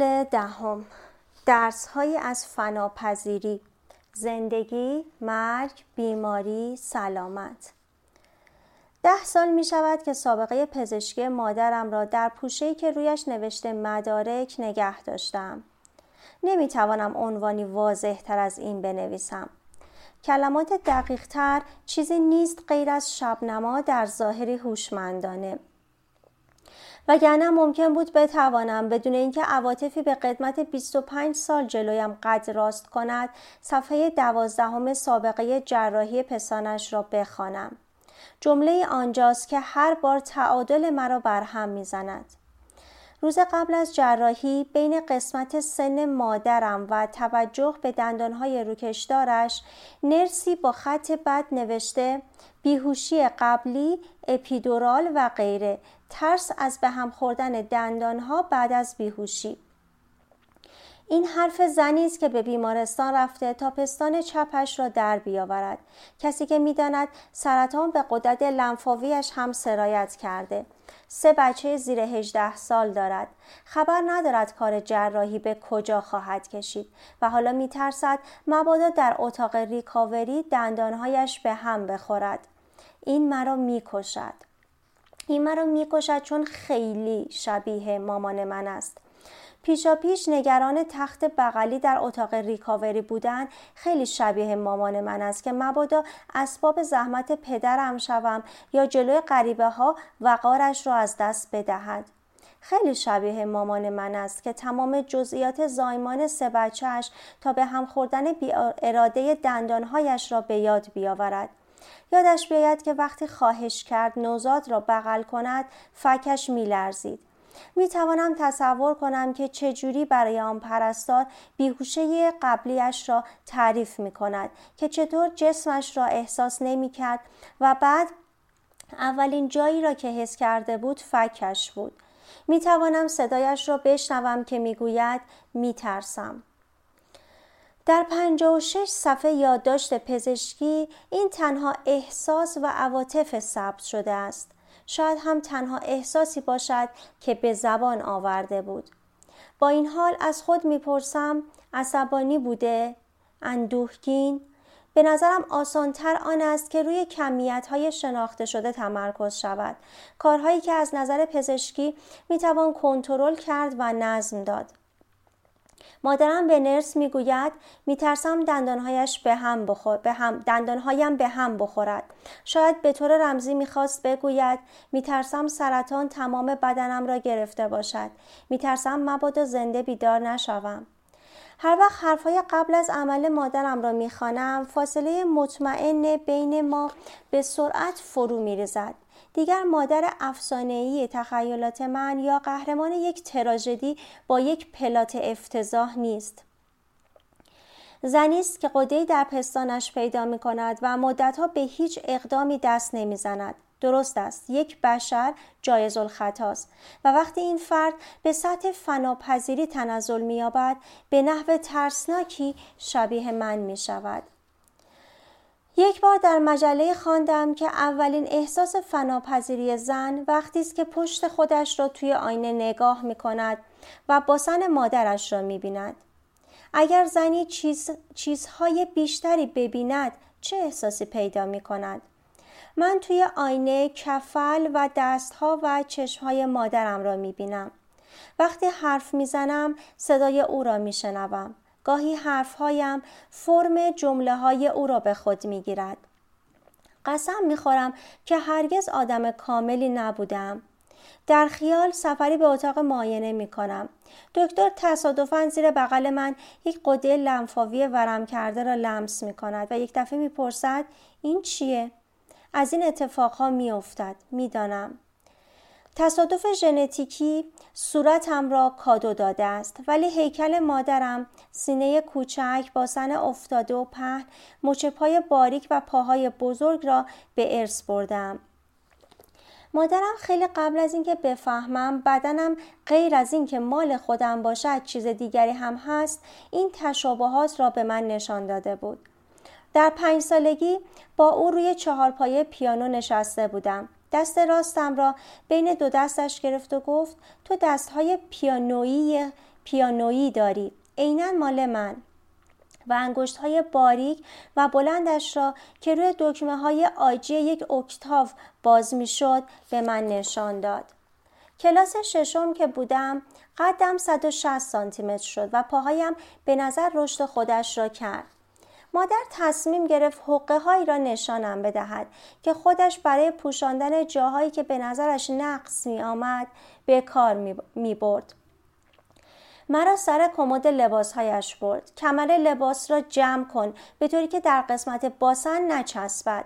فصل دهم درس های از فناپذیری زندگی، مرگ، بیماری، سلامت ده سال می شود که سابقه پزشکی مادرم را در پوشه‌ای که رویش نوشته مدارک نگه داشتم. نمی توانم عنوانی واضح تر از این بنویسم. کلمات دقیق تر چیزی نیست غیر از شبنما در ظاهری هوشمندانه. وگرنه ممکن بود بتوانم بدون اینکه عواطفی به قدمت 25 سال جلویم قد راست کند صفحه دوازدهم سابقه جراحی پسانش را بخوانم. جمله آنجاست که هر بار تعادل مرا برهم می‌زند. روز قبل از جراحی بین قسمت سن مادرم و توجه به دندانهای روکشدارش نرسی با خط بد نوشته بیهوشی قبلی اپیدورال و غیره ترس از به هم خوردن دندانها بعد از بیهوشی. این حرف زنی است که به بیمارستان رفته تا پستان چپش را در بیاورد. کسی که می‌داند سرطان به قدرت لنفاویش هم سرایت کرده. سه بچه زیر 18 سال دارد. خبر ندارد کار جراحی به کجا خواهد کشید و حالا میترسد مبادا در اتاق ریکاوری دندانهایش به هم بخورد. این مرا می‌کشد. این مرا می‌کشد چون خیلی شبیه مامان من است. پیشا پیش نگران تخت بغلی در اتاق ریکاوری بودن خیلی شبیه مامان من است که مبادا اسباب زحمت پدرم شوم یا جلوی غریبه ها وقارش را از دست بدهد. خیلی شبیه مامان من است که تمام جزئیات زایمان سه بچهش تا به هم خوردن اراده دندانهایش را به یاد بیاورد. یادش بیاید که وقتی خواهش کرد نوزاد را بغل کند فکش میلرزید می توانم تصور کنم که چجوری برای آن پرستار بیهوشه قبلیش را تعریف می کند که چطور جسمش را احساس نمی کرد و بعد اولین جایی را که حس کرده بود فکش بود می توانم صدایش را بشنوم که می گوید می ترسم. در 56 صفحه یادداشت پزشکی این تنها احساس و عواطف ثبت شده است. شاید هم تنها احساسی باشد که به زبان آورده بود. با این حال از خود می‌پرسم عصبانی بوده؟ اندوهگین؟ به نظرم آسانتر آن است که روی کمیت های شناخته شده تمرکز شود. کارهایی که از نظر پزشکی می‌توان کنترل کرد و نظم داد. مادرم به نرس می‌گوید میترسم دندانهایش به هم بخور به هم دندانهایم به هم بخورد. شاید به طور رمزی می‌خواست بگوید میترسم سرطان تمام بدنم را گرفته باشد. میترسم مبادا زنده بیدار نشوم. هر وقت حرفهای قبل از عمل مادرم را می‌خوانم فاصله مطمئن بین ما به سرعت فرو میریزد. دیگر مادر افسانه‌ای تخیلات من یا قهرمان یک تراژدی با یک پلات افتضاح نیست. زنی است که قده‌ای در پستانش پیدا می کند و مدتها به هیچ اقدامی دست نمی‌زند. درست است یک بشر جایز الخطاست و وقتی این فرد به سطح فناپذیری تنزل مییابد به نحو ترسناکی شبیه من می شود. یک بار در مجله خواندم که اولین احساس فناپذیری زن وقتی است که پشت خودش را توی آینه نگاه می کند و باسن مادرش را می بیند. اگر زنی چیز، چیزهای بیشتری ببیند چه احساسی پیدا می کند؟ من توی آینه کفل و دستها و چشمهای مادرم را می بینم. وقتی حرف می‌زنم صدای او را می شنوم. گاهی حرفهایم فرم جمله های او را به خود می گیرد. قسم می خورم که هرگز آدم کاملی نبودم. در خیال سفری به اتاق معاینه می کنم. دکتر تصادفا زیر بغل من یک قده لنفاوی ورم کرده را لمس می کند و یک دفعه می پرسد این چیه؟ از این اتفاقها می افتد. تصادف ژنتیکی صورتم را کادو داده است ولی هیکل مادرم سینه کوچک با سن افتاده و پهن مچ پای باریک و پاهای بزرگ را به ارث بردم. مادرم خیلی قبل از اینکه بفهمم بدنم غیر از اینکه مال خودم باشد چیز دیگری هم هست این تشابهات را به من نشان داده بود. در پنج سالگی با او روی چهار پایه پیانو نشسته بودم. دست راستم را بین دو دستش گرفت و گفت تو دستهای پیانویی پیانویی داری عینا مال من و انگشت های باریک و بلندش را که روی دکمه های آجی یک اکتاو باز می شد به من نشان داد. کلاس ششم که بودم قدم 160 سانتی متر شد و پاهایم به نظر رشد خودش را کرد. مادر تصمیم گرفت حقه هایی را نشانم بدهد که خودش برای پوشاندن جاهایی که به نظرش نقص می آمد به کار می برد. مرا سر کمد لباسهایش برد. کمر لباس را جمع کن به طوری که در قسمت باسن نچسبد.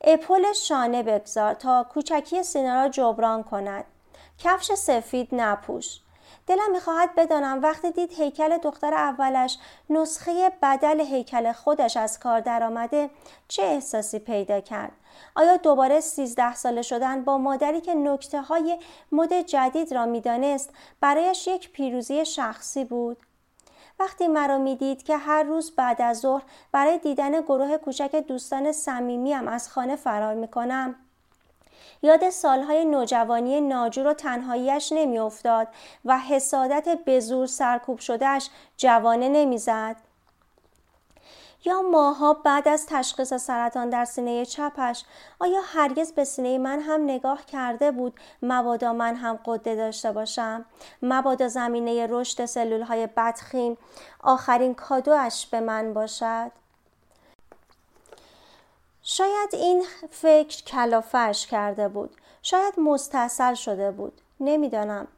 اپل شانه بگذار تا کوچکی سینه را جبران کند. کفش سفید نپوش. دلم می‌خواهد بدانم وقتی دید هیکل دختر اولش نسخه بدل هیکل خودش از کار درآمده چه احساسی پیدا کرد؟ آیا دوباره سیزده ساله شدن با مادری که نکته های مد جدید را می‌دانست برایش یک پیروزی شخصی بود؟ وقتی مرا می‌دید که هر روز بعد از ظهر برای دیدن گروه کوچک دوستان صمیمیم از خانه فرار می‌کنم یاد سالهای نوجوانی ناجور و تنهاییش نمیافتاد و حسادت بزور سرکوب شدهش جوانه نمی‌زد. یا ماها بعد از تشخیص سرطان در سینه چپش آیا هرگز به سینه من هم نگاه کرده بود مبادا من هم قده داشته باشم؟ مبادا زمینه رشد سلول های بدخیم آخرین کادوش به من باشد؟ شاید این فکر کلافش کرده بود. شاید مستصل شده بود. نمی‌دانم.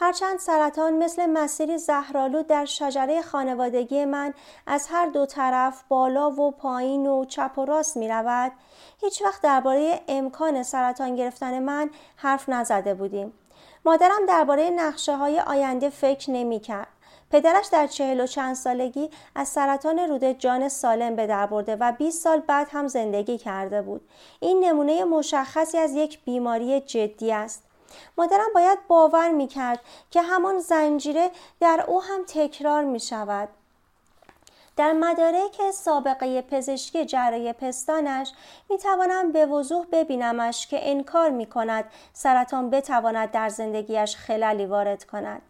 هرچند سرطان مثل مسیری زهرالود در شجره خانوادگی من از هر دو طرف بالا و پایین و چپ و راست می رود هیچ وقت درباره امکان سرطان گرفتن من حرف نزده بودیم. مادرم درباره نقشه های آینده فکر نمی کرد پدرش در چهل و چند سالگی از سرطان روده جان سالم به در برده و 20 سال بعد هم زندگی کرده بود. این نمونه مشخصی از یک بیماری جدی است. مادرم باید باور می کرد که همان زنجیره در او هم تکرار می شود. در مدارک سابقه پزشکی جراحی پستانش می توانم به وضوح ببینمش که انکار می کند سرطان بتواند در زندگیش خلالی وارد کند.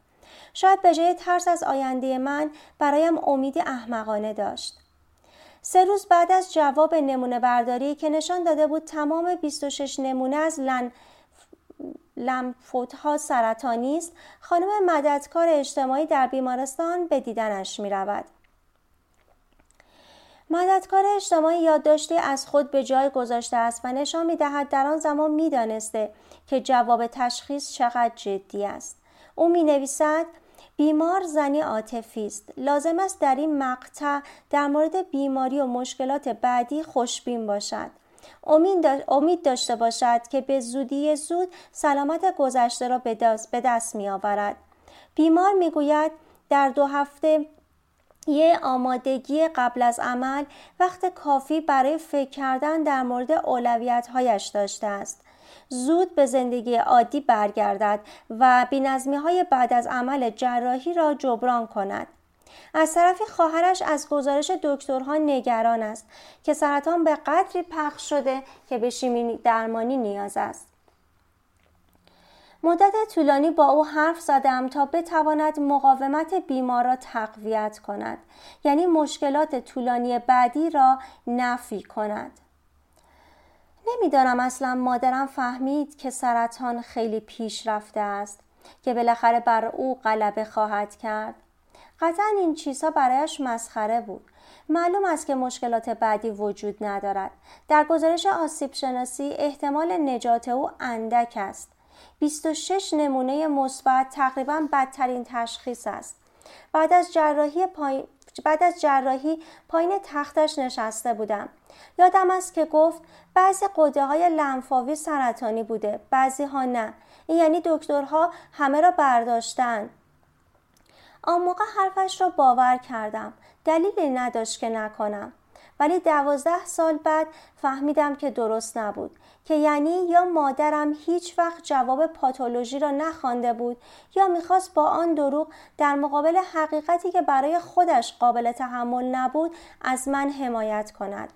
شاید به جای ترس از آینده من برایم امید احمقانه داشت. سه روز بعد از جواب نمونه برداری که نشان داده بود تمام 26 نمونه از لن لمفوتها سرطانی است خانم مددکار اجتماعی در بیمارستان به دیدنش می رود. مددکار اجتماعی یادداشتی از خود به جای گذاشته است و نشان می دهد در آن زمان می دانسته که جواب تشخیص چقدر جدی است. او می نویسد بیمار زنی عاطفی است لازم است در این مقطع در مورد بیماری و مشکلات بعدی خوشبین باشد امید داشته باشد که به زودی زود سلامت گذشته را به دست, می آورد. بیمار می گوید در دو هفته یه آمادگی قبل از عمل وقت کافی برای فکر کردن در مورد اولویت هایش داشته است. زود به زندگی عادی برگردد و بینظمی های بعد از عمل جراحی را جبران کند. از طرفی خواهرش از گزارش دکترها نگران است که سرطان به قدری پخش شده که به شیمی درمانی نیاز است. مدت طولانی با او حرف زدم تا بتواند مقاومت بیمار را تقویت کند یعنی مشکلات طولانی بعدی را نفی کند نمی‌دانم اصلا مادرم فهمید که سرطان خیلی پیش رفته است که بالاخره بر او غلبه خواهد کرد. قطعا این چیزها برایش مسخره بود. معلوم است که مشکلات بعدی وجود ندارد. در گزارش آسیب شناسی احتمال نجات او اندک است. 26 نمونه مثبت تقریبا بدترین تشخیص است. بعد از جراحی پای... بعد از جراحی پایین تختش نشسته بودم. یادم است که گفت بعضی قده های لنفاوی سرطانی بوده بعضی ها نه. یعنی دکترها همه را برداشتن. آن موقع حرفش را باور کردم. دلیلی نداشت که نکنم. ولی دوازده سال بعد فهمیدم که درست نبود که یعنی یا مادرم هیچ وقت جواب پاتولوژی را نخوانده بود یا می‌خواست با آن دروغ در مقابل حقیقتی که برای خودش قابل تحمل نبود از من حمایت کند.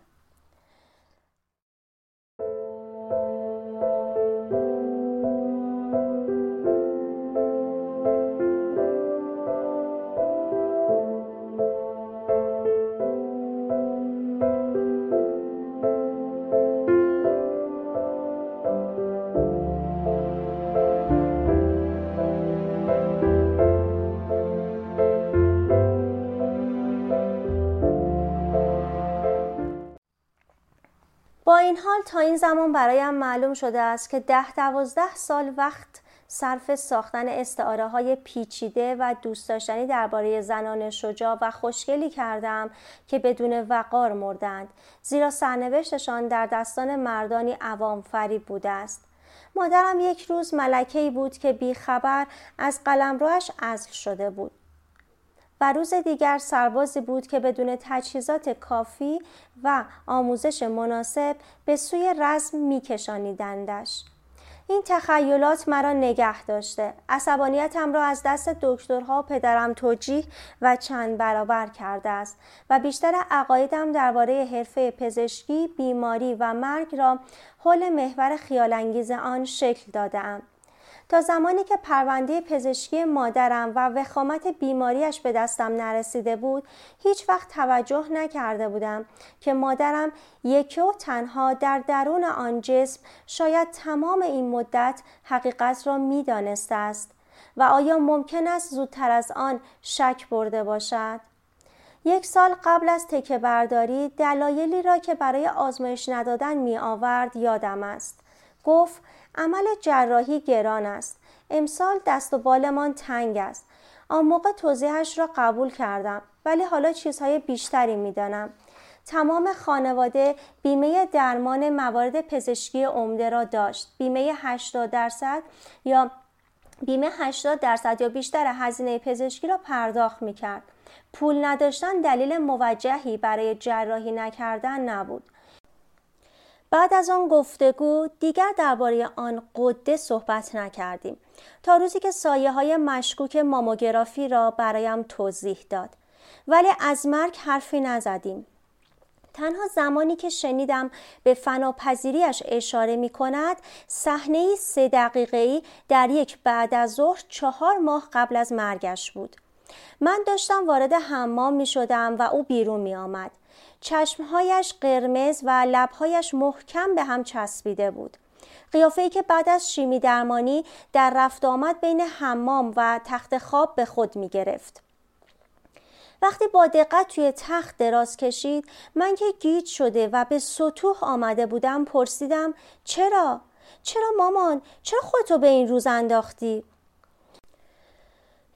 تا این زمان برایم معلوم شده است که ده دوازده سال وقت صرف ساختن استعاره های پیچیده و دوست داشتنی درباره زنان شجاع و خوشگلی کردم که بدون وقار مردند. زیرا سرنوشتشان در دستان مردانی عوام فریب بوده است. مادرم یک روز ملکه‌ای بود که بیخبر از قلمروش ازل شده بود. و روز دیگر سربازی بود که بدون تجهیزات کافی و آموزش مناسب به سوی رزم میکشانیدندش. این تخیلات مرا نگه داشته. عصبانیتم را از دست دکترها و پدرم توجیه و چند برابر کرده است و بیشتر عقایدم درباره حرفه پزشکی بیماری و مرگ را حول محور خیالانگیز آن شکل دادم تا زمانی که پرونده پزشکی مادرم و وخامت بیماریش به دستم نرسیده بود هیچ وقت توجه نکرده بودم که مادرم یکی و تنها در درون آن جسم شاید تمام این مدت حقیقت را می‌دانسته است و آیا ممکن است زودتر از آن شک برده باشد؟ یک سال قبل از تکه برداری دلایلی را که برای آزمایش ندادن می آورد یادم است. گفت عمل جراحی گران است امسال دست و بالمان تنگ است آن موقع توضیحش را قبول کردم ولی حالا چیزهای بیشتری می‌دانم تمام خانواده بیمه درمان موارد پزشکی عمده را داشت بیمه 80 درصد یا بیمه 80 درصد یا بیشتر هزینه پزشکی را پرداخت می کرد. پول نداشتن دلیل موجهی برای جراحی نکردن نبود. بعد از آن گفتگو دیگر درباره آن قده صحبت نکردیم تا روزی که سایه های مشکوک ماموگرافی را برایم توضیح داد. ولی از مرگ حرفی نزدیم. تنها زمانی که شنیدم به فناپذیریش اشاره می کند صحنه سه دقیقه در یک بعد از ظهر چهار ماه قبل از مرگش بود. من داشتم وارد حمام می شدم و او بیرون می آمد چشمهایش قرمز و لبهایش محکم به هم چسبیده بود قیافه‌ای که بعد از شیمی درمانی در رفت آمد بین حمام و تخت خواب به خود می گرفت. وقتی با دقت توی تخت دراز کشید من که گیج شده و به سطوح آمده بودم پرسیدم چرا؟ چرا مامان؟ چرا خودتو به این روز انداختی؟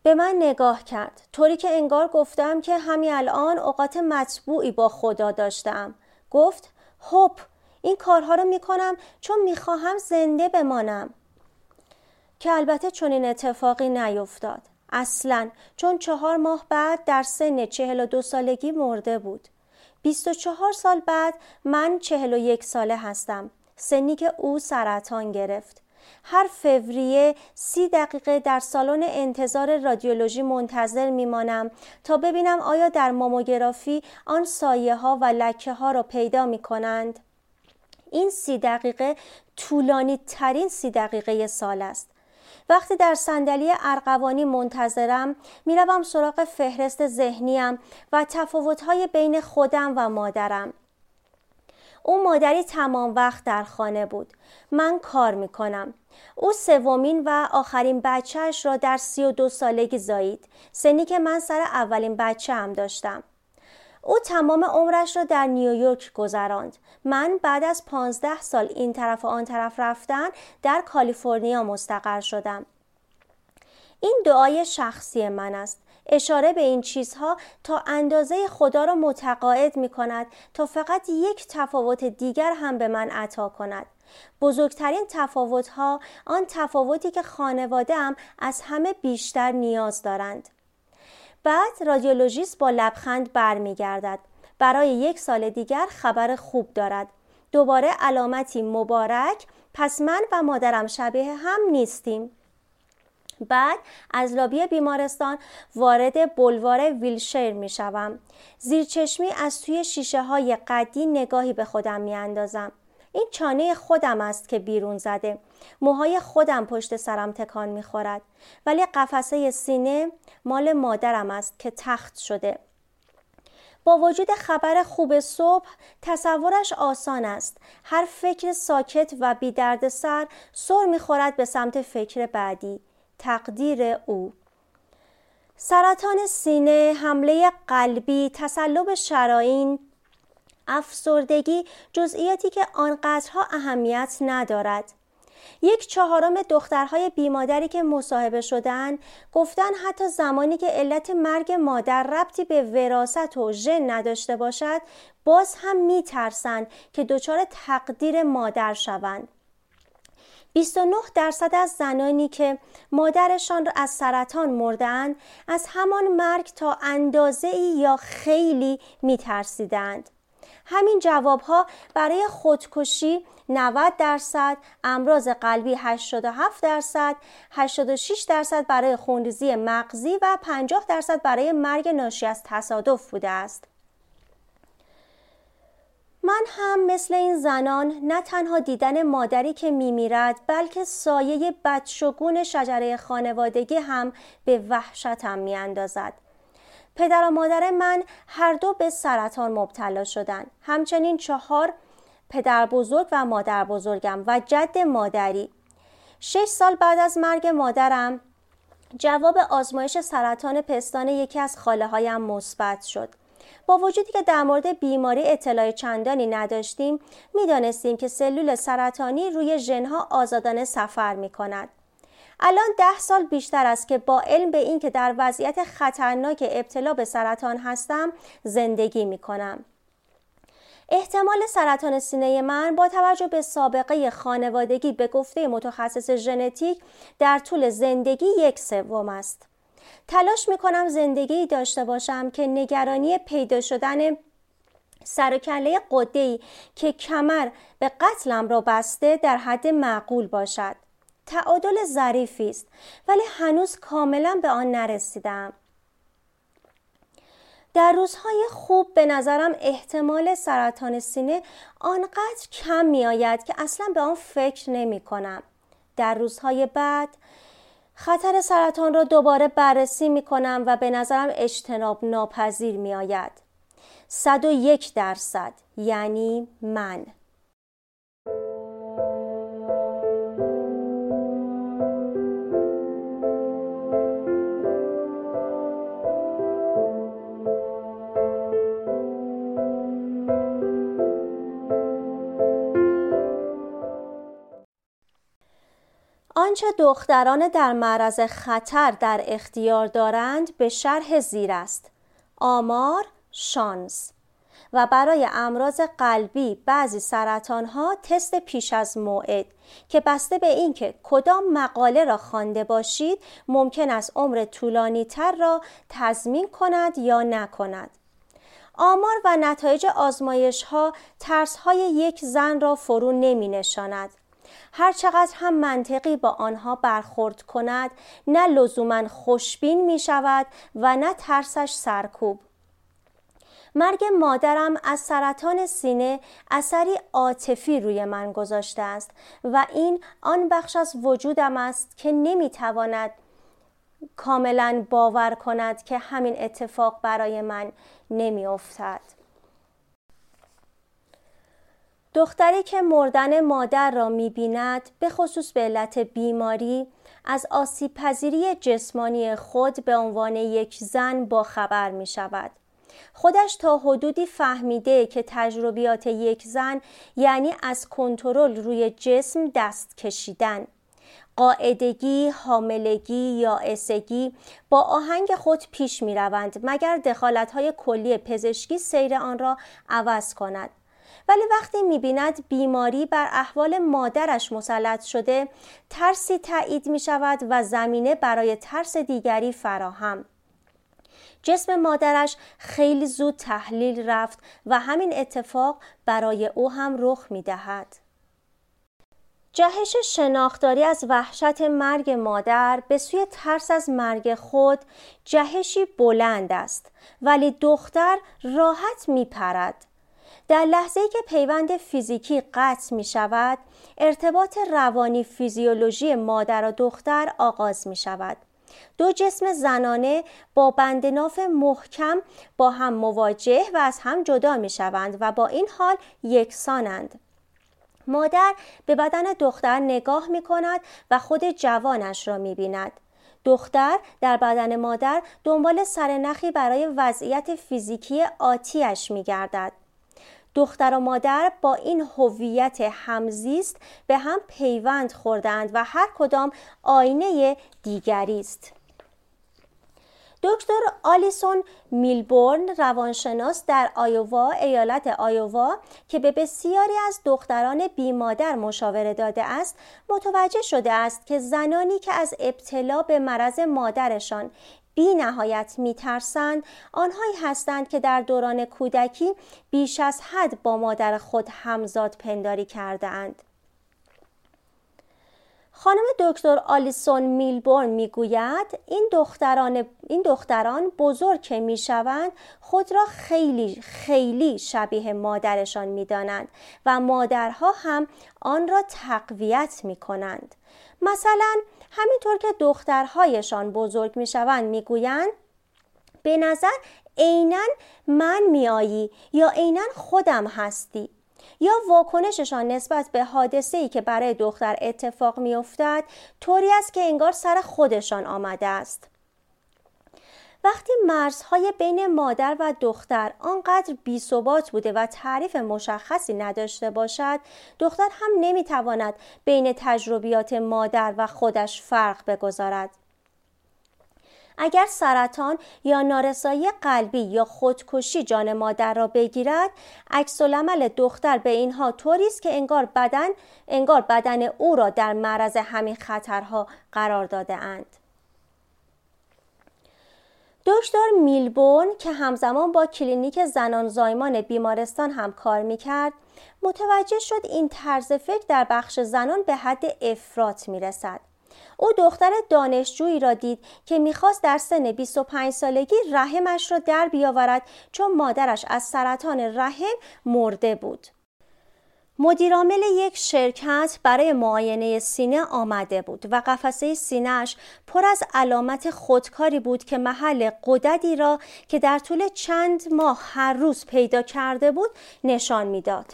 به من نگاه کرد. طوری که انگار گفتم که همین الان اوقات مطبوعی با خدا داشتم. گفت هپ این کارها رو می‌کنم چون می‌خواهم زنده بمانم. که البته چون این اتفاقی نیفتاد. اصلا چون چهار ماه بعد در سن چهل و دو سالگی مرده بود. بیست و چهار سال بعد من چهل و یک ساله هستم. سنی که او سرطان گرفت. هر فوریه سی دقیقه در سالن انتظار رادیولوژی منتظر میمانم تا ببینم آیا در ماموگرافی آن سایه ها و لکه ها را پیدا می کنند. این سی دقیقه طولانی ترین سی دقیقه سال است. وقتی در صندلی ارغوانی منتظرم می‌روم سراغ فهرست ذهنیم و تفاوتهای بین خودم و مادرم او مادری تمام وقت در خانه بود من کار می‌کنم او سومین و آخرین بچهش را در سی و دو سالگی زایید. سنی که من سر اولین بچه هم داشتم. او تمام عمرش را در نیویورک گذراند. من بعد از پانزده سال این طرف و آن طرف رفتن در کالیفرنیا مستقر شدم. این دعای شخصی من است. اشاره به این چیزها تا اندازه خدا را متقاعد می کند تا فقط یک تفاوت دیگر هم به من عطا کند. بزرگترین تفاوت ها آن تفاوتی که خانوادهام از همه بیشتر نیاز دارند بعد رادیولوژیست با لبخند برمیگردد برای یک سال دیگر خبر خوب دارد دوباره علامتی مبارک پس من و مادرم شبیه هم نیستیم بعد از لابی بیمارستان وارد بلوار ویلشیر می شوم. زیرچشمی از توی شیشه های قدی نگاهی به خودم می اندازم. این چانه خودم است که بیرون زده. موهای خودم پشت سرم تکان می خورد. ولی قفسه سینه مال مادرم است که تخت شده. با وجود خبر خوب صبح تصورش آسان است. هر فکر ساکت و بی درد سر سر می‌خورد به سمت فکر بعدی. تقدیر او سرطان سینه، حمله قلبی، تسلب شراین، افسردگی جزئیاتی که آنقدرها اهمیت ندارد یک چهارم دخترهای بیمادری که مصاحبه شدن گفتن حتی زمانی که علت مرگ مادر ربطی به وراست و ژن نداشته باشد باز هم میترسند که دچار تقدیر مادر شوند 29 درصد از زنانی که مادرشان را از سرطان مردند از همان مرگ تا اندازه ای یا خیلی میترسیدند. همین جواب ها برای خودکشی 90 درصد، امراض قلبی 87 درصد، 86 درصد برای خونریزی مغزی و 50 درصد برای مرگ ناشی از تصادف بوده است. من هم مثل این زنان نه تنها دیدن مادری که میمیرد بلکه سایه بدشگون شجره خانوادگی هم به وحشتم میاندازد. پدر و مادر من هر دو به سرطان مبتلا شدند. همچنین چهار پدر بزرگ و مادر بزرگم و جد مادری. شش سال بعد از مرگ مادرم جواب آزمایش سرطان پستان یکی از خاله هایم مثبت شد. با وجودی که در مورد بیماری اطلاع چندانی نداشتیم می‌دانستیم که سلول سرطانی روی ژنها آزادانه سفر می کند. الان ده سال بیشتر است که با علم به این که در وضعیت خطرناک ابتلا به سرطان هستم زندگی می کنم. احتمال سرطان سینه من با توجه به سابقه خانوادگی به گفته متخصص ژنتیک در طول زندگی یک سوم است. تلاش می کنم زندگی داشته باشم که نگرانی پیدا شدن سرکله قده که کمر به قتلم را بسته در حد معقول باشد. تعادل ظریفی است ولی هنوز کاملا به آن نرسیدم. در روزهای خوب به نظرم احتمال سرطان سینه آنقدر کم می آید که اصلا به آن فکر نمی کنم. در روزهای بعد خطر سرطان را دوباره بررسی می کنم و به نظرم اجتناب ناپذیر می آید. 101 درصد یعنی من آنچه دختران در معرض خطر در اختیار دارند به شرح زیر است. آمار شانس. و برای امراض قلبی بعضی سرطان ها تست پیش از موعد که بسته به اینکه کدام مقاله را خوانده باشید ممکن است عمر طولانی تر را تضمین کند یا نکند. آمار و نتایج آزمایش ها ترس های یک زن را فرو نمی نشاند هر چقدر هم منطقی با آنها برخورد کند نه لزوما خوشبین می شود و نه ترسش سرکوب مرگ مادرم از سرطان سینه اثری عاطفی روی من گذاشته است و این آن بخش از وجودم است که نمی‌تواند کاملا باور کند که همین اتفاق برای من نمیافتد. دختری که مردن مادر را می‌بیند به خصوص به علت بیماری از آسیب پذیری جسمانی خود به عنوان یک زن با خبر می شود. خودش تا حدودی فهمیده که تجربیات یک زن یعنی از کنترل روی جسم دست کشیدن قاعدگی، حاملگی یا اسگی با آهنگ خود پیش می روند مگر دخالت کلی پزشکی سیر آن را عوض کند ولی وقتی می‌بیند بیماری بر احوال مادرش مسلط شده ترسی تایید می شود و زمینه برای ترس دیگری فراهم جسم مادرش خیلی زود تحلیل رفت و همین اتفاق برای او هم رخ می دهد. جهش شناختاری از وحشت مرگ مادر به سوی ترس از مرگ خود جهشی بلند است ولی دختر راحت می پرد. در لحظه که پیوند فیزیکی قطع می شود ارتباط روانی فیزیولوژی مادر و دختر آغاز می شود دو جسم زنانه با بندناف محکم با هم مواجه و از هم جدا می شوند و با این حال یکسانند مادر به بدن دختر نگاه می کند و خود جوانش را می بیند. دختر در بدن مادر دنبال سرنخی برای وضعیت فیزیکی آتیش می گردد. دختر و مادر با این هویت همزیست به هم پیوند خوردند و هر کدام آینه دیگری است. دکتر آلیسون میلبورن روانشناس در آیووا ایالت آیووا که به بسیاری از دختران بیمادر مشاوره داده است متوجه شده است که زنانی که از ابتلا به مرض مادرشان بی نهایت می ترسند آنهایی هستند که در دوران کودکی بیش از حد با مادر خود همزاد پنداری کرده اند. خانم دکتر آلیسون میلبورن می‌گوید این دختران این دختران بزرگ که می‌شوند خود را خیلی خیلی شبیه مادرشان می‌دانند و مادرها هم آن را تقویت می کنند. مثلا همینطور که دخترهایشان بزرگ می‌شوند می‌گویند به نظر عینا من میایی یا عینا خودم هستی یا واکنششان نسبت به حادثه ای که برای دختر اتفاق میافتد طوری است که انگار سر خودشان آمده است. وقتی مرزهای بین مادر و دختر آنقدر بی ثبات بوده و تعریف مشخصی نداشته باشد دختر هم نمی‌تواند بین تجربیات مادر و خودش فرق بگذارد اگر سرطان یا نارسایی قلبی یا خودکشی جان مادر را بگیرد عکس العمل دختر به اینها طوری است که انگار بدن انگار بدن او را در معرض همین خطرها قرار داده اند. دکتر میلبون که همزمان با کلینیک زنان زایمان بیمارستان هم کار می‌کرد متوجه شد این طرز فکر در بخش زنان به حد افراط می‌رسد او دختر دانشجویی را دید که می‌خواست در سن 25 سالگی رحمش را در بیاورد چون مادرش از سرطان رحم مرده بود. مدیرعامل یک شرکت برای معاینه سینه آمده بود و قفسه سینهش پر از علامت خودکاری بود که محل قددی را که در طول چند ماه هر روز پیدا کرده بود نشان می‌داد.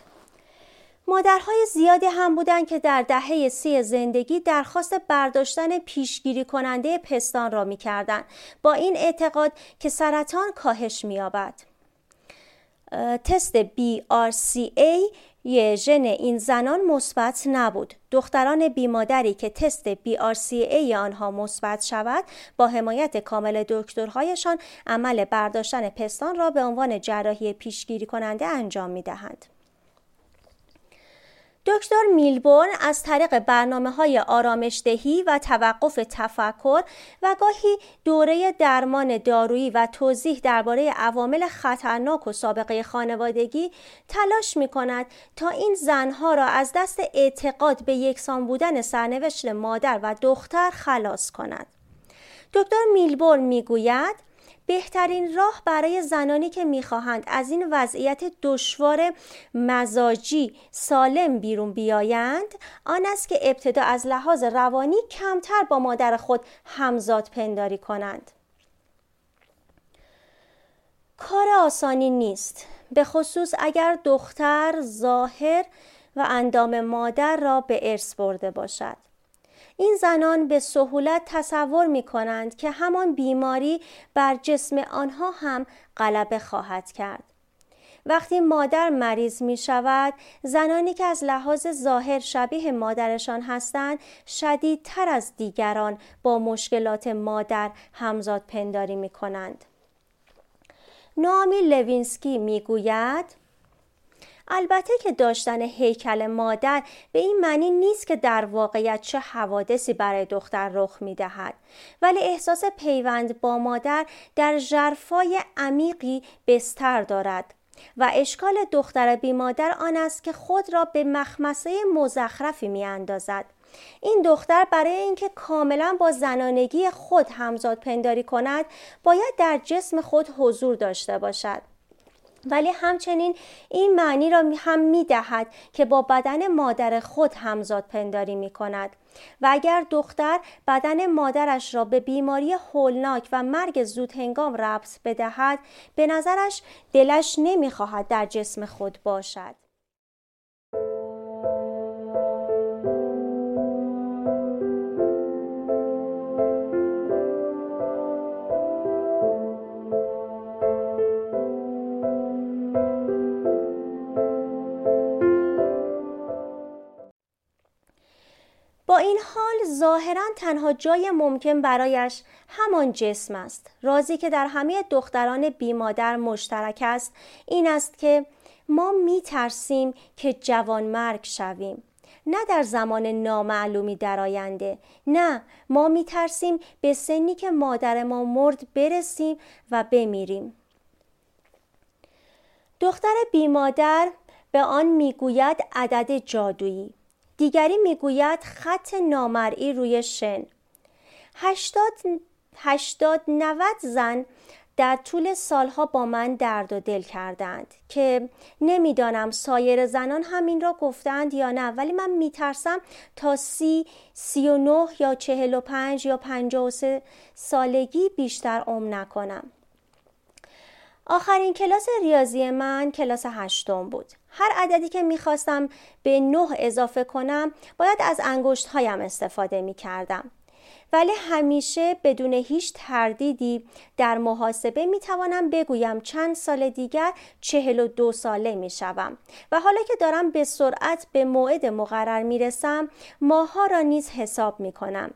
مادرهای زیادی هم بودند که در دهه سی زندگی درخواست برداشتن پیشگیری کننده پستان را می با این اعتقاد که سرطان کاهش می یابد. تست BRCA یه ژن این زنان مثبت نبود. دختران بیمادری که تست BRCA آنها مثبت شود با حمایت کامل دکترهایشان عمل برداشتن پستان را به عنوان جراحی پیشگیری کننده انجام می دهند. دکتر میلبورن از طریق برنامه های آرامشدهی و توقف تفکر و گاهی دوره درمان دارویی و توضیح درباره عوامل خطرناک و سابقه خانوادگی تلاش می کند تا این زنها را از دست اعتقاد به یکسان بودن سرنوشت مادر و دختر خلاص کند. دکتر میلبورن می‌گوید بهترین راه برای زنانی که می‌خواهند از این وضعیت دشوار مزاجی سالم بیرون بیایند آن است که ابتدا از لحاظ روانی کمتر با مادر خود همزاد پنداری کنند. کار آسانی نیست به خصوص اگر دختر ظاهر و اندام مادر را به ارث برده باشد. این زنان به سهولت تصور می کنند که همان بیماری بر جسم آنها هم غلبه خواهد کرد. وقتی مادر مریض می شود زنانی که از لحاظ ظاهر شبیه مادرشان هستند شدیدتر از دیگران با مشکلات مادر همزاد پنداری می کنند. نامی لوینسکی می گوید البته که داشتن هیکل مادر به این معنی نیست که در واقعیت چه حوادثی برای دختر رخ می دهد ولی احساس پیوند با مادر در جرفای عمیقی بستر دارد و اشکال دختر بی مادر آن است که خود را به مخمسه مزخرفی می اندازد. این دختر برای اینکه کاملا با زنانگی خود همزاد پنداری کند باید در جسم خود حضور داشته باشد ولی همچنین این معنی را هم می دهد که با بدن مادر خود همزاد پنداری می کند و اگر دختر بدن مادرش را به بیماری هولناک و مرگ زود هنگام ربط بدهد به نظرش دلش نمی‌خواهد در جسم خود باشد. ظاهرا تنها جای ممکن برایش همان جسم است. رازی که در همه دختران بیمادر مشترک است این است که ما می ترسیم که جوان مرگ شویم. نه در زمان نامعلومی در آینده نه ما می ترسیم به سنی که مادر ما مرد برسیم و بمیریم. دختر بیمادر به آن می‌گوید عدد جادویی. دیگری می‌گوید خط نامرئی روی شن. هشتاد, هشتاد نوت زن در طول سالها با من درد و دل کردند که نمی‌دانم سایر زنان همین را گفتند یا نه. ولی من میترسم تا سی سی و نه یا چهل و پنج یا پنجاه و سه سالگی بیشتر عمر نکنم. آخرین کلاس ریاضی من کلاس هشتم بود هر عددی که می‌خواستم به نه اضافه کنم باید از انگشت هایم استفاده می کردم. ولی همیشه بدون هیچ تردیدی در محاسبه می توانم بگویم چند سال دیگر چهل و دو ساله می شوم و حالا که دارم به سرعت به موعد مقرر می رسم ماها را نیز حساب می کنم.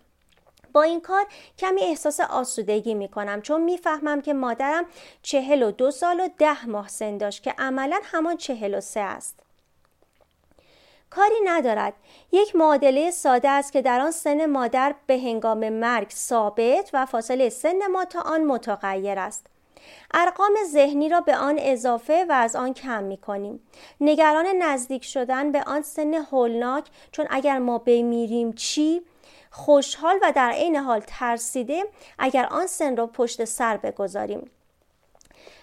با این کار کمی احساس آسودگی می کنم چون می‌فهمم که مادرم چهل و دو سال و ده ماه سن داشت که عملا همان چهل و سه است. کاری ندارد یک معادله ساده است که در آن سن مادر به هنگام مرگ ثابت و فاصله سن ما تا آن متغیر است ارقام ذهنی را به آن اضافه و از آن کم می کنیم. نگران نزدیک شدن به آن سن هولناک چون اگر ما بمیریم چی؟ خوشحال و در عین حال ترسیده اگر آن سن را پشت سر بگذاریم.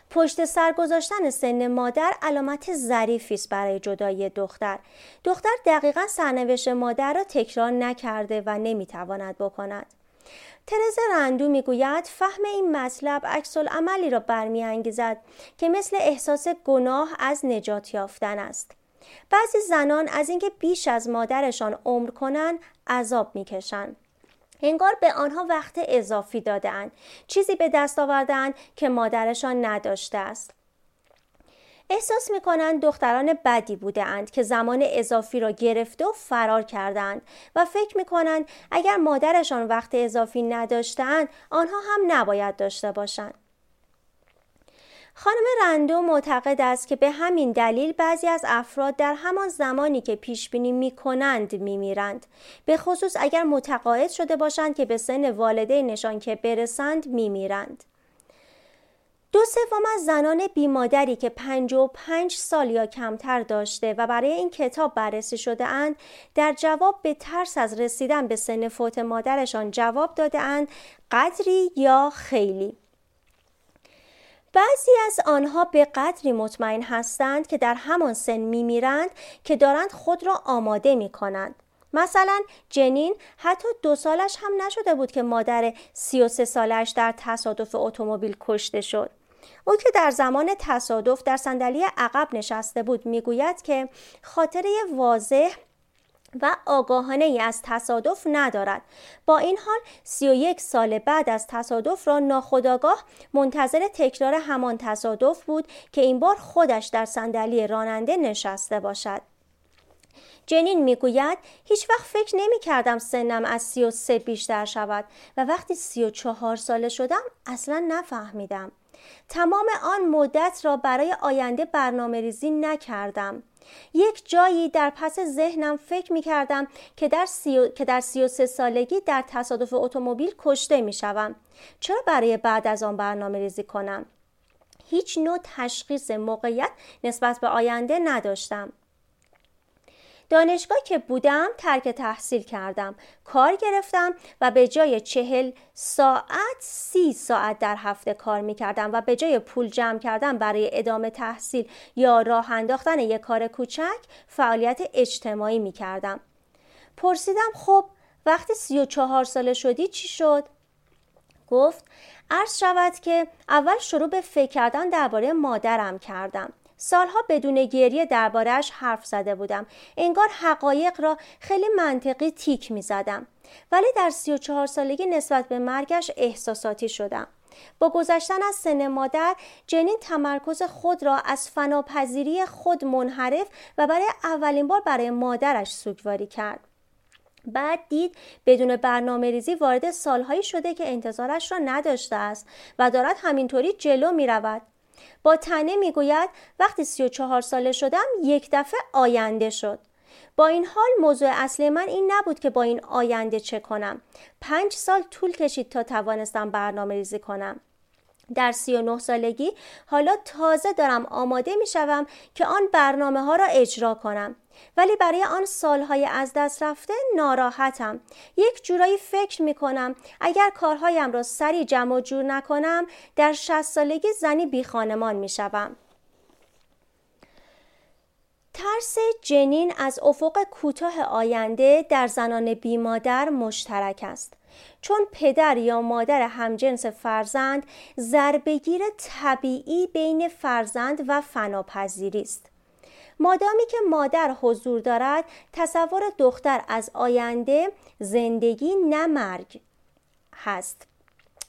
پشت سر گذاشتن سن مادر علامت ظریفی است برای جدایی دختر. دختر دقیقا سرنوشت مادر را تکرار نکرده و نمی‌تواند بکند. ترز رندو می‌گوید فهم این مطلب عکس عملی را برمیانگیزد که مثل احساس گناه از نجات یافتن است. بعضی زنان از اینکه بیش از مادرشان عمر کنند عذاب می‌کشند انگار به آنها وقت اضافی دادهاند. چیزی به دست آوردهاند که مادرشان نداشته است. احساس می کنند دختران بدی بوده اند که زمان اضافی را گرفته و فرار کردند و فکر می کنند اگر مادرشان وقت اضافی نداشتند آنها هم نباید داشته باشند. خانم رندو معتقد است که به همین دلیل بعضی از افراد در همان زمانی که پیش بینی می کنند می میرند. به خصوص اگر متقاعد شده باشند که به سن والدینشان که برسند می میرند. دو سوم از زنان بیمادری که پنج سال یا کمتر داشته و برای این کتاب بررسی شده اند در جواب به ترس از رسیدن به سن فوت مادرشان جواب داده اند قدری یا خیلی. بعضی از آنها به قدری مطمئن هستند که در همان سن میمیرند که دارند خود را آماده می کنند. مثلا جنین حتی دو سالش هم نشده بود که مادر 33 سالش در تصادف اتومبیل کشته شد. او که در زمان تصادف در صندلی عقب نشسته بود می‌گوید که خاطره واضح و آگاهانه ای از تصادف ندارد. با این حال 31 سال بعد از تصادف را ناخداگاه منتظر تکرار همان تصادف بود که این بار خودش در صندلی راننده نشسته باشد. جنین می‌گوید هیچ وقت فکر نمی کردم سنم از 33 بیشتر شود و وقتی 34 ساله شدم اصلا نفهمیدم. تمام آن مدت را برای آینده برنامه ریزی نکردم. یک جایی در پس ذهنم فکر می کردم که در, سی... که در 33 سالگی در تصادف اتومبیل کشته می شوم. چرا برای بعد از آن برنامه ریزی کنم؟ هیچ نوع تشخیص موقعیت نسبت به آینده نداشتم. دانشگاه که بودم ترک تحصیل کردم. کار گرفتم و به جای چهل ساعت سی ساعت در هفته کار می کردم و به جای پول جمع کردن برای ادامه تحصیل یا راه انداختن یک کار کوچک فعالیت اجتماعی می کردم پرسیدم خب وقتی سی و چهار ساله شدی چی شد؟ گفت عرض شود که اول شروع به فکر کردن درباره مادرم کردم. سالها بدون گریه دربارهش حرف زده بودم. انگار حقایق را خیلی منطقی تیک می زدم ولی در سی و چهار سالگی نسبت به مرگش احساساتی شدم. با گذشتن از سن مادر جنین تمرکز خود را از فناپذیری خود منحرف و برای اولین بار برای مادرش سوگواری کرد. بعد دید بدون برنامه ریزی وارد سالهایی شده که انتظارش را نداشته است و دارد همینطوری جلو می رود. با تنه می گوید وقتی سی و چهار ساله شدم یک دفعه آینده شد. با این حال موضوع اصلی من این نبود که با این آینده چه کنم. پنج سال طول کشید تا توانستم برنامه ریزی کنم. در سی و نه سالگی حالا تازه دارم آماده می شوم که آن برنامه ها را اجرا کنم. ولی برای آن سالهای از دست رفته ناراحتم یک جورایی فکر می کنم اگر کارهایم را سری جمع جور نکنم در شست سالگی زنی بی خانمان می شوم. ترس جنین از افق کوتاه آینده در زنان بیمادر مشترک است چون پدر یا مادر همجنس فرزند ضربگیر طبیعی بین فرزند و فناپذیری است مادامی که مادر حضور دارد تصور دختر از آینده زندگی نه مرگ هست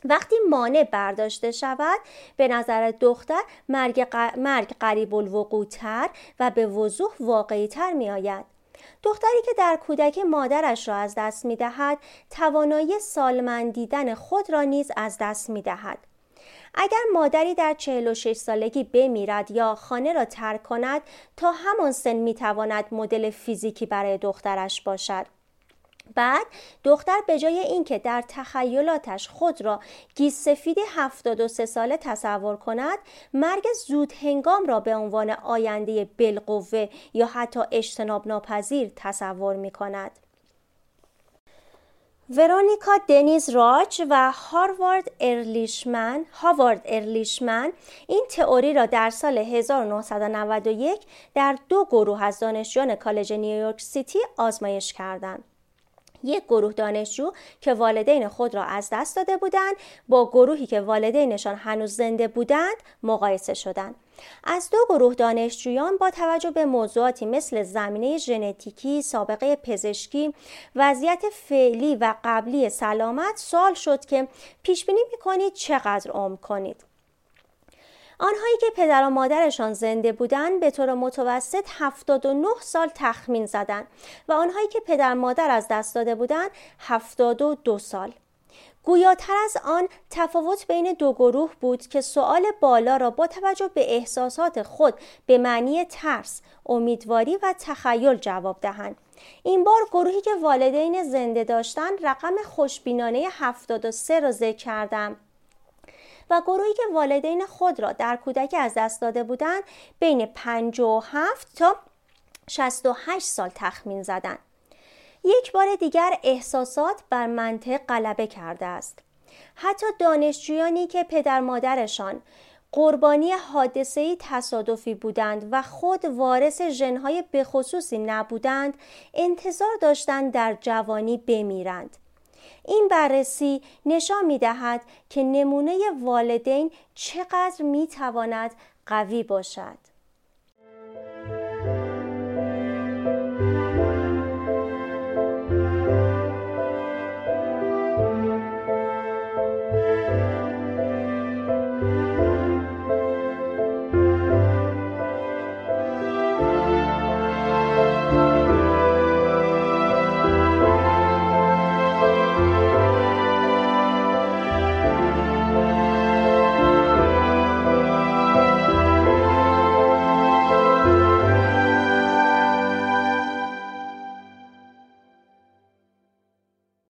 وقتی مانع برداشته شود به نظر دختر مرگ, مرگ قریب الوقوع تر و به وضوح واقعی تر می آید. دختری که در کودک مادرش را از دست می دهد توانایی سالمند دیدن خود را نیز از دست می دهد. اگر مادری در 46 سالگی بمیرد یا خانه را ترک کند تا همان سن می تواند مدل فیزیکی برای دخترش باشد. بعد دختر به جای اینکه در تخیلاتش خود را گیس سفید 73 ساله تصور کند مرگ زود هنگام را به عنوان آینده بالقوه یا حتی اجتناب ناپذیر تصور می کند. ورونیکا دنیز راچ و هاروارد ارلیشمن هاوارد ارلیشمن این تئوری را در سال 1991 در دو گروه از دانشجویان کالج نیویورک سیتی آزمایش کردند. یک گروه دانشجو که والدین خود را از دست داده بودند با گروهی که والدینشان هنوز زنده بودند مقایسه شدند. از دو گروه دانشجویان با توجه به موضوعاتی مثل زمینه ژنتیکی، سابقه پزشکی، وضعیت فعلی و قبلی سلامت سوال شد که پیش بینی می‌کنید چقدر عمر کنید. آنهایی که پدر و مادرشان زنده بودند به طور متوسط 79 سال تخمین زدند و آنهایی که پدر مادر از دست داده بودند 72 سال. گویاتر از آن تفاوت بین دو گروه بود که سوال بالا را با توجه به احساسات خود به معنی ترس، امیدواری و تخیل جواب دهند. این بار گروهی که والدین زنده داشتند رقم خوشبینانه 73 را ذکر کردم و گروهی که والدین خود را در کودکی از دست داده بودند بین 57 تا 68 سال تخمین زدند. یک بار دیگر احساسات بر منطق غلبه کرده است. حتی دانشجویانی که پدر مادرشان قربانی حادثه تصادفی بودند و خود وارث ژنهای بخصوصی نبودند انتظار داشتند در جوانی بمیرند این بررسی نشان می دهد که نمونه والدین چقدر می تواند قوی باشد.